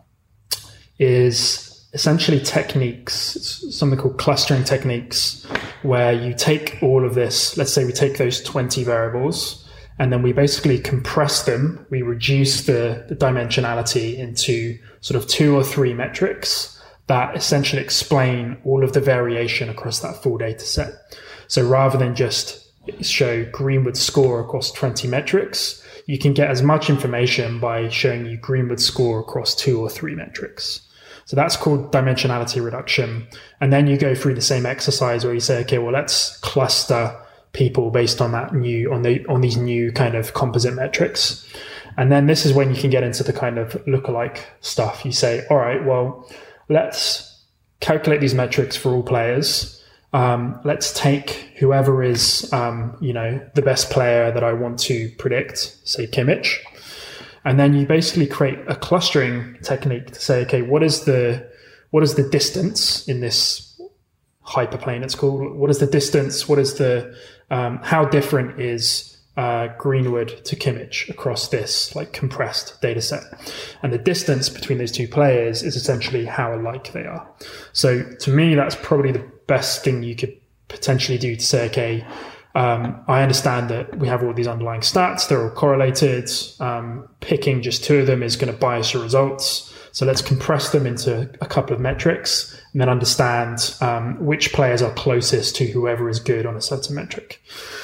is essentially techniques, something called clustering techniques, where you take all of this. Let's say we take those twenty variables and then we basically compress them. We reduce the, the dimensionality into sort of two or three metrics that essentially explain all of the variation across that full data set. So rather than just show Greenwood score across 20 metrics, you can get as much information by showing you Greenwood score across two or three metrics. So that's called dimensionality reduction. And then you go through the same exercise where you say, okay, well, let's cluster people based on that new on the on these new kind of composite metrics. And then this is when you can get into the kind of lookalike stuff. You say, all right, well, let's calculate these metrics for all players. Um, let's take whoever is, um, you know, the best player that I want to predict, say Kimmich, and then you basically create a clustering technique to say, okay, what is the what is the distance in this hyperplane. It's called. What is the distance? What is the um, how different is uh, Greenwood to Kimmich across this like compressed data set? And the distance between those two players is essentially how alike they are. So to me, that's probably the best thing you could potentially do to say, okay, um, I understand that we have all these underlying stats; they're all correlated. Um, picking just two of them is going to bias your results. So let's compress them into a couple of metrics and then understand um, which players are closest to whoever is good on a certain metric.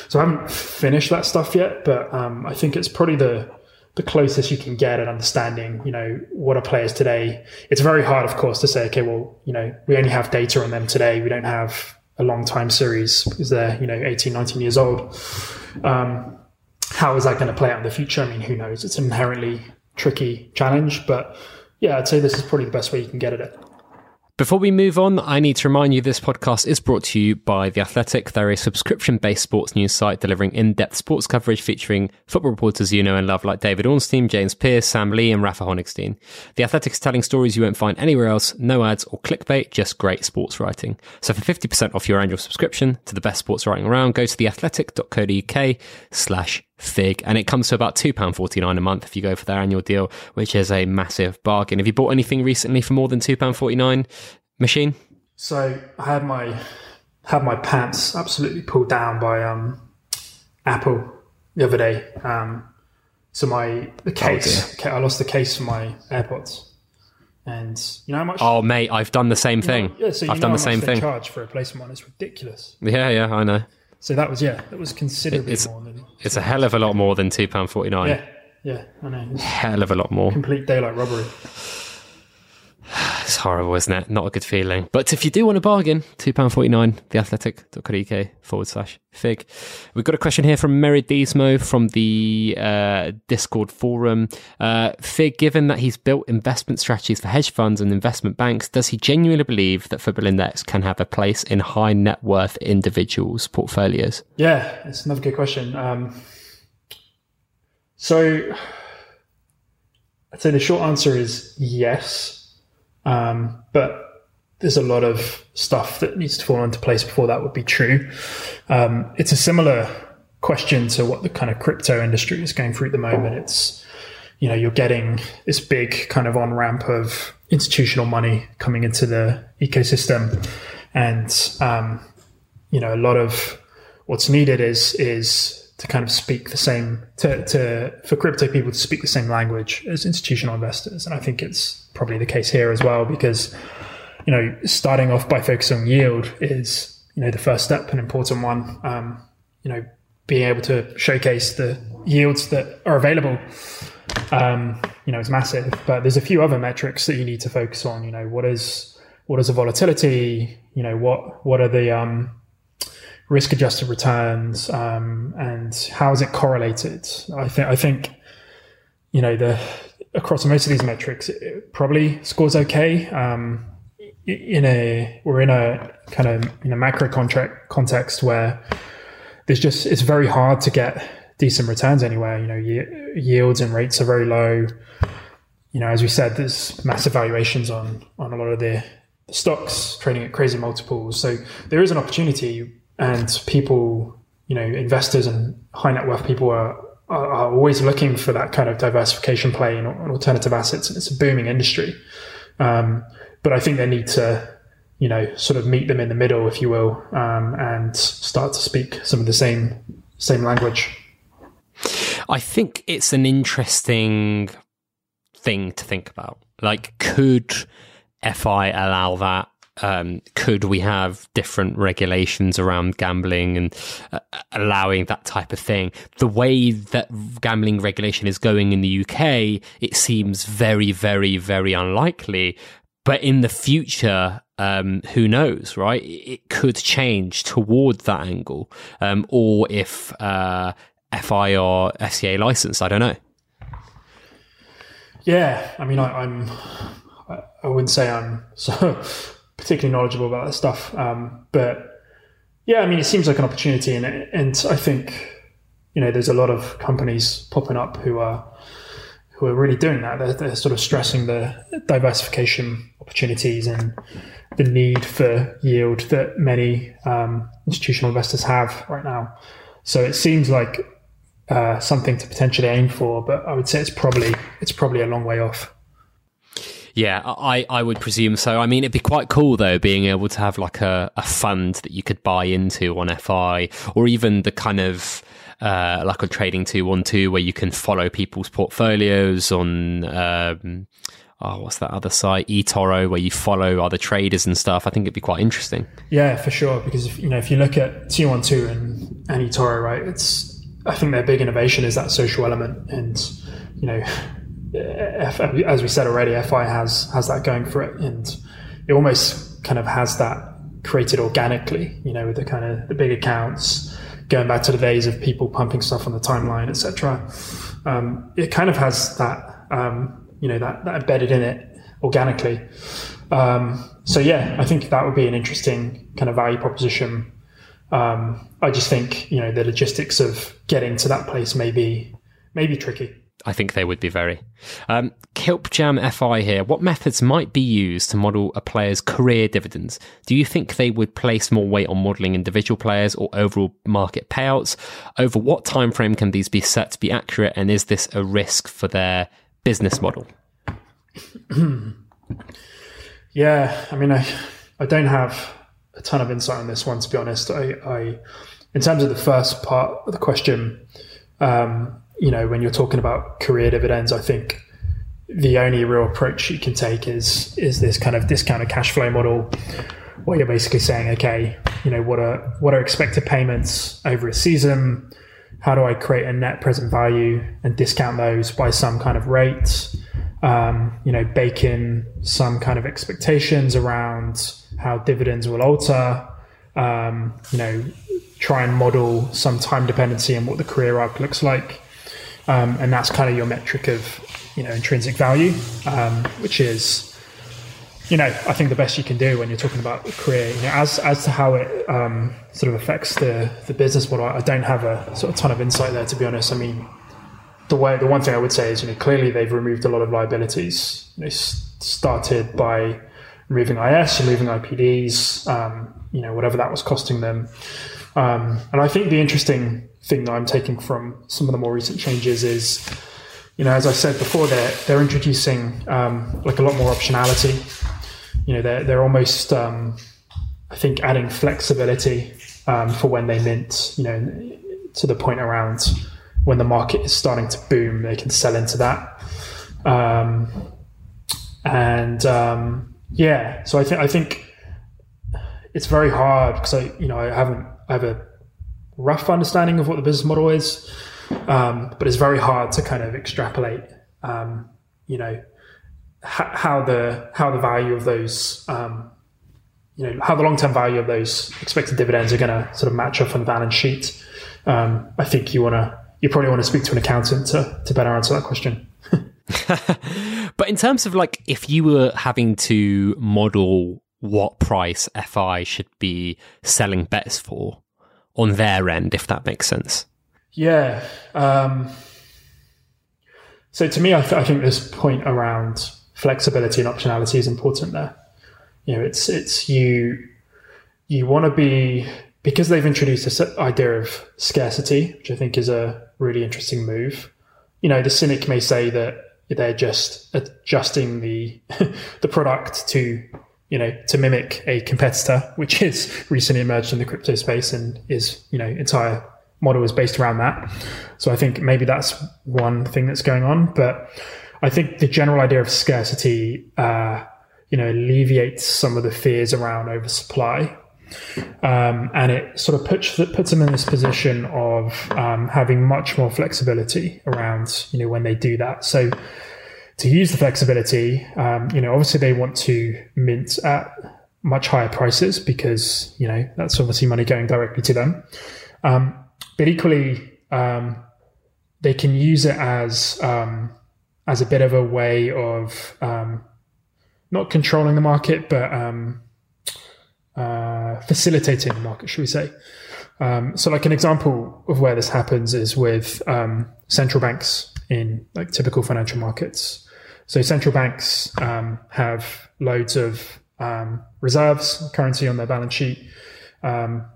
So I haven't finished that stuff yet, but um, I think it's probably the the closest you can get at understanding, you know, what are players today. It's very hard, of course, to say, okay, well, you know, we only have data on them today. We don't have a long time series because they're, you know, 18, 19 years old. Um, how is that going to play out in the future? I mean, who knows? It's an inherently tricky challenge, but yeah, I'd say this is probably the best way you can get at it. Before we move on, I need to remind you this podcast is brought to you by The Athletic. They're a subscription based sports news site delivering in depth sports coverage featuring football reporters you know and love like David Ornstein, James Pearce, Sam Lee, and Rafa Honigstein. The Athletic is telling stories you won't find anywhere else, no ads or clickbait, just great sports writing. So for 50% off your annual subscription to the best sports writing around, go to theathletic.co.uk slash fig and it comes to about £2.49 a month if you go for their annual deal which is a massive bargain. Have you bought anything recently for more than £2.49 machine? So i had my had my pants absolutely pulled down by um apple the other day. Um so my the case okay, i lost the case for my airpods. And you know how much oh mate i've done the same thing. yeah, so i've done the same thing. charge for a replacement one. It's ridiculous. Yeah yeah i know so that was yeah, that was considerably it's, more than. It's a hell of a lot more than two pound forty nine. Yeah, yeah, I know. It's hell of a lot more. Complete daylight robbery. It's horrible, isn't it? Not a good feeling. But if you do want a bargain, £2.49, theathletic.co.uk forward slash fig. We've got a question here from Meridismo from the uh, Discord forum. Uh, fig, given that he's built investment strategies for hedge funds and investment banks, does he genuinely believe that Football Index can have a place in high net worth individuals' portfolios? Yeah, it's another good question. Um, so I'd say the short answer is yes um, but there's a lot of stuff that needs to fall into place before that would be true. Um, it's a similar question to what the kind of crypto industry is going through at the moment. It's, you know, you're getting this big kind of on ramp of institutional money coming into the ecosystem. And, um, you know, a lot of what's needed is, is to kind of speak the same to, to for crypto people to speak the same language as institutional investors. And i think it's probably the case here as well because you know starting off by focusing on yield is you know the first step an important one. Um, you know being able to showcase the yields that are available um, you know is massive. But there's a few other metrics that you need to focus on. You know what is what is the volatility? You know what what are the um, risk adjusted returns um, and how is it correlated? I think I think you know the across most of these metrics it probably scores okay. Um, in a we're in a kind of in a macro contract context where there's just it's very hard to get decent returns anywhere. You know, yields and rates are very low. You know, as we said, there's massive valuations on on a lot of the stocks trading at crazy multiples. So there is an opportunity and people, you know, investors and high net worth people are, are, are always looking for that kind of diversification play in, alternative assets, and it's a booming industry. Um, but I think they need to, you know, sort of meet them in the middle, if you will, um, and start to speak some of the same same language. I think it's an interesting thing to think about. Like, could FI allow that? Um, could we have different regulations around gambling and uh, allowing that type of thing? The way that gambling regulation is going in the UK, it seems very, very, very unlikely. But in the future, um, who knows, right? It could change towards that angle. Um, or if uh, FI or license, I don't know. Yeah, I mean, I, I'm. I wouldn't say I'm so particularly knowledgeable about that stuff. Um, but yeah, I mean, it seems like an opportunity, and and I think you know there's a lot of companies popping up who are who are really doing that. They're, they're sort of stressing the diversification opportunities and the need for yield that many um, institutional investors have right now. So it seems like uh, something to potentially aim for, but I would say it's probably it's probably a long way off. Yeah, I, I would presume so. I mean, it'd be quite cool though, being able to have like a, a fund that you could buy into on FI, or even the kind of uh, like on Trading Two One Two, where you can follow people's portfolios on. Um, oh, what's that other site, eToro, where you follow other traders and stuff. I think it'd be quite interesting. Yeah, for sure. Because if, you know, if you look at T12 and, and eToro, right, it's I think their big innovation is that social element, and you know, as we said already, FI has has that going for it, and it almost kind of has that created organically. You know, with the kind of the big accounts, going back to the days of people pumping stuff on the timeline, etc. Um, it kind of has that um, you know that, that embedded in it organically. Um, so yeah, I think that would be an interesting kind of value proposition. Um, I just think you know the logistics of getting to that place may be may be tricky. I think they would be very. Um, FI here. What methods might be used to model a player's career dividends? Do you think they would place more weight on modeling individual players or overall market payouts? Over what time frame can these be set to be accurate, and is this a risk for their business model? yeah, I mean, I I don't have a ton of insight on this one to be honest. I, I in terms of the first part of the question. Um, you know, when you're talking about career dividends, I think the only real approach you can take is is this kind of discounted cash flow model where you're basically saying, okay, you know, what are what are expected payments over a season? How do I create a net present value and discount those by some kind of rate? Um, you know, bake in some kind of expectations around how dividends will alter. Um, you know, try and model some time dependency and what the career arc looks like um, and that's kind of your metric of you know intrinsic value, um, which is you know I think the best you can do when you're talking about career. You know, as as to how it um, sort of affects the the business model, I don't have a sort of ton of insight there to be honest. I mean, the way the one thing I would say is you know clearly they've removed a lot of liabilities. They started by removing IS, removing IPDs, um, you know whatever that was costing them. Um, and I think the interesting thing that I'm taking from some of the more recent changes is, you know, as I said before, they're they're introducing um, like a lot more optionality. You know, they're they're almost um, I think adding flexibility um, for when they mint. You know, to the point around when the market is starting to boom, they can sell into that. Um, and um, yeah, so I think I think it's very hard because I you know I haven't I have a rough understanding of what the business model is, um, but it's very hard to kind of extrapolate. Um, you know how the how the value of those um, you know how the long term value of those expected dividends are going to sort of match up on the balance sheet. Um, I think you want to you probably want to speak to an accountant to to better answer that question. but in terms of like if you were having to model what price FI should be selling bets for, on their end, if that makes sense. Yeah. Um, so to me, I, th- I, think this point around flexibility and optionality is important there. You know, it's it's you you want to be because they've introduced this idea of scarcity, which I think is a really interesting move. You know, the cynic may say that they're just adjusting the the product to you know, to mimic a competitor, which is recently emerged in the crypto space and is, you know, entire model is based around that. So I think maybe that's one thing that's going on. But I think the general idea of scarcity, uh, you know, alleviates some of the fears around oversupply. Um, and it sort of puts puts them in this position of um, having much more flexibility around, you know, when they do that. So to use the flexibility, um, you know, obviously they want to mint at much higher prices because you know that's obviously money going directly to them. Um, but equally, um, they can use it as um, as a bit of a way of um, not controlling the market, but um, uh, facilitating the market, should we say? so, like an example of where this happens is with central banks in like typical financial markets. So central banks um, have loads of um, reserves, currency on their balance sheet. Um,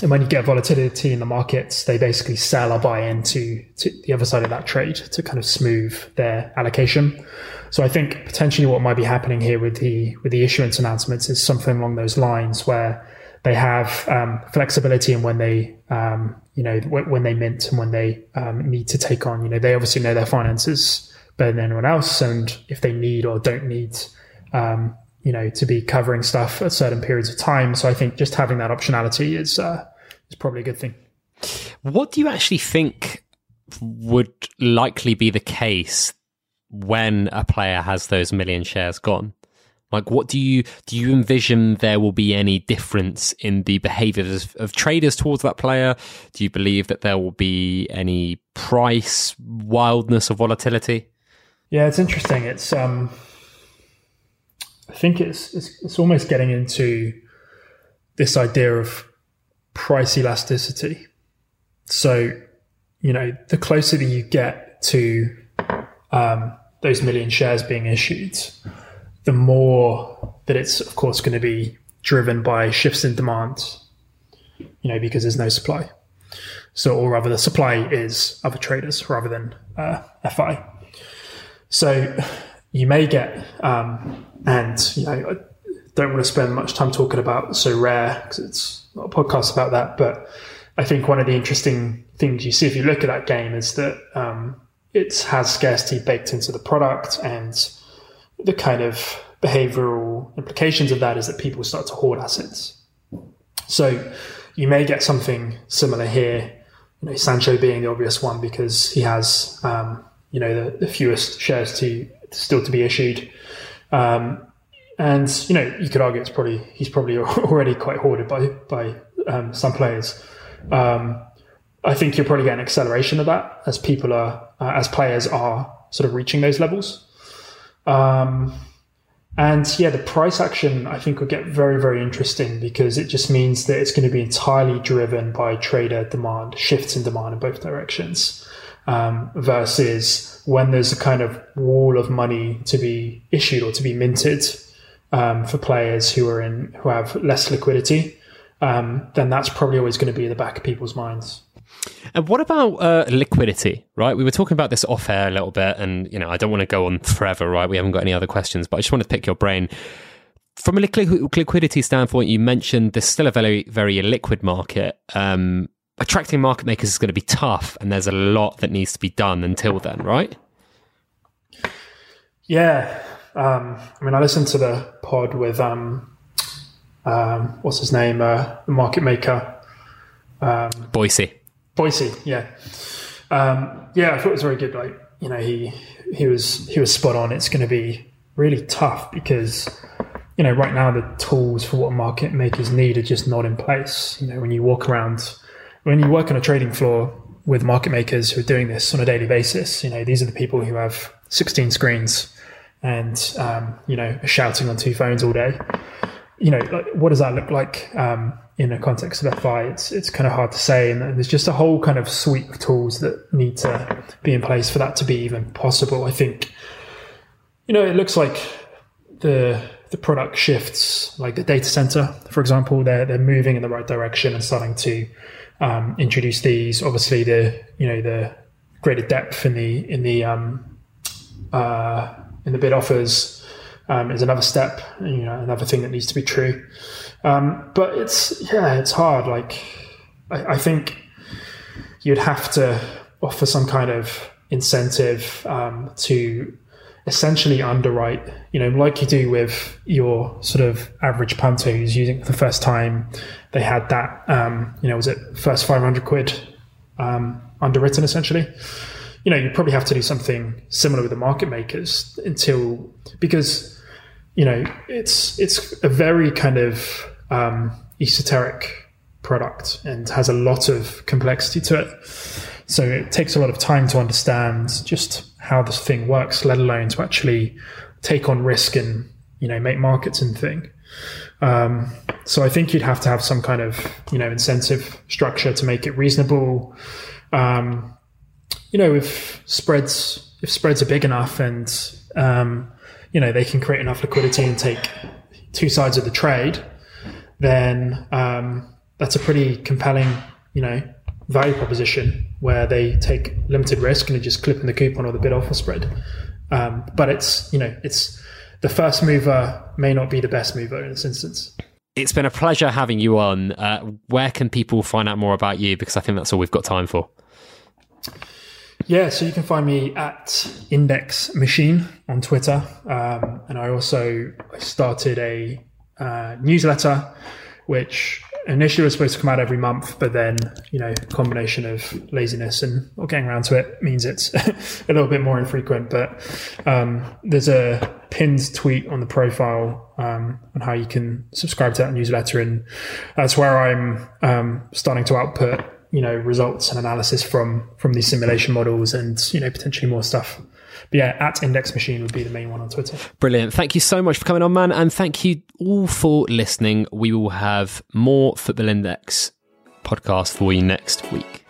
and when you get volatility in the markets, they basically sell or buy into to the other side of that trade to kind of smooth their allocation. So I think potentially what might be happening here with the with the issuance announcements is something along those lines where they have um, flexibility in when they um, you know when they mint and when they um, need to take on you know they obviously know their finances better than anyone else and if they need or don't need um, you know, to be covering stuff at certain periods of time. So I think just having that optionality is uh, is probably a good thing. What do you actually think would likely be the case when a player has those million shares gone? Like, what do you do? You envision there will be any difference in the behaviors of, of traders towards that player? Do you believe that there will be any price wildness or volatility? Yeah, it's interesting. It's um, I think it's, it's, it's almost getting into this idea of price elasticity. So, you know, the closer that you get to um, those million shares being issued, the more that it's, of course, going to be driven by shifts in demand, you know, because there's no supply. So, or rather, the supply is other traders rather than uh, FI. So, you may get, um, and you know, I don't want to spend much time talking about Sorare because it's not a podcast about that. But I think one of the interesting things you see if you look at that game is that um, it has scarcity baked into the product, and the kind of behavioral implications of that is that people start to hoard assets. So you may get something similar here. You know, Sancho being the obvious one because he has, um, you know, the, the fewest shares to still to be issued. Um, and you know, you could argue it's probably he's probably already quite hoarded by by um, some players. Um, I think you're probably getting acceleration of that as people are uh, as players are sort of reaching those levels. Um, and yeah, the price action I think will get very very interesting because it just means that it's going to be entirely driven by trader demand, shifts in demand in both directions um, versus when there's a kind of wall of money to be issued or to be minted um, for players who are in who have less liquidity, um, then that's probably always going to be in the back of people's minds. And what about uh, liquidity? Right, we were talking about this off air a little bit, and you know, I don't want to go on forever. Right, we haven't got any other questions, but I just want to pick your brain. From a liquidity standpoint, you mentioned there's still a very, very illiquid market. Um, attracting market makers is going to be tough, and there's a lot that needs to be done until then, right? Yeah, um, I mean, I listened to the pod with um, um, what's his name, uh, the market maker, um, Boise. Boise, yeah, um, yeah. I thought it was very good. Like, you know, he he was he was spot on. It's going to be really tough because you know right now the tools for what market makers need are just not in place. You know, when you walk around when you work on a trading floor with market makers who are doing this on a daily basis, you know, these are the people who have 16 screens and, um, you know, shouting on two phones all day. You know, like, what does that look like um, in the context of FI? It's, it's kind of hard to say. And there's just a whole kind of suite of tools that need to be in place for that to be even possible. I think, you know, it looks like the, the product shifts, like the data center, for example, they're, they're moving in the right direction and starting to um, introduce these. Obviously, the you know the greater depth in the in the um, uh, in the bid offers um, is another step. You know, another thing that needs to be true. Um, but it's yeah, it's hard. Like I, I, think you'd have to offer some kind of incentive um, to essentially underwrite, you know, like you do with your sort of average punter who's using it for the first time. They had that, um, you know, was it first 500 quid um, underwritten essentially? You know, you probably have to do something similar with the market makers until, because, you know, it's, it's a very kind of um, esoteric product and has a lot of complexity to it. So it takes a lot of time to understand just how this thing works, let alone to actually take on risk and you know make markets and thing. Um, so I think you'd have to have some kind of you know incentive structure to make it reasonable. Um, you know, if spreads if spreads are big enough and um, you know they can create enough liquidity and take two sides of the trade, then um, that's a pretty compelling, you know, value proposition where they take limited risk and are just clipping the coupon or the bid offer spread. Um, but it's you know it's the first mover may not be the best mover in this instance. It's been a pleasure having you on. Uh, where can people find out more about you? Because I think that's all we've got time for. Yeah, so you can find me at Index Machine on Twitter, um, and I also started a uh, newsletter, which initially was supposed to come out every month, but then you know, combination of laziness and not getting around to it means it's a little bit more infrequent. But um, there's a pinned tweet on the profile um, on how you can subscribe to that newsletter, and that's where I'm um, starting to output you know results and analysis from from these simulation models and you know potentially more stuff but yeah at index machine would be the main one on twitter. Brilliant. Thank you so much for coming on man and thank you all for listening. We will have more football index podcast for you next week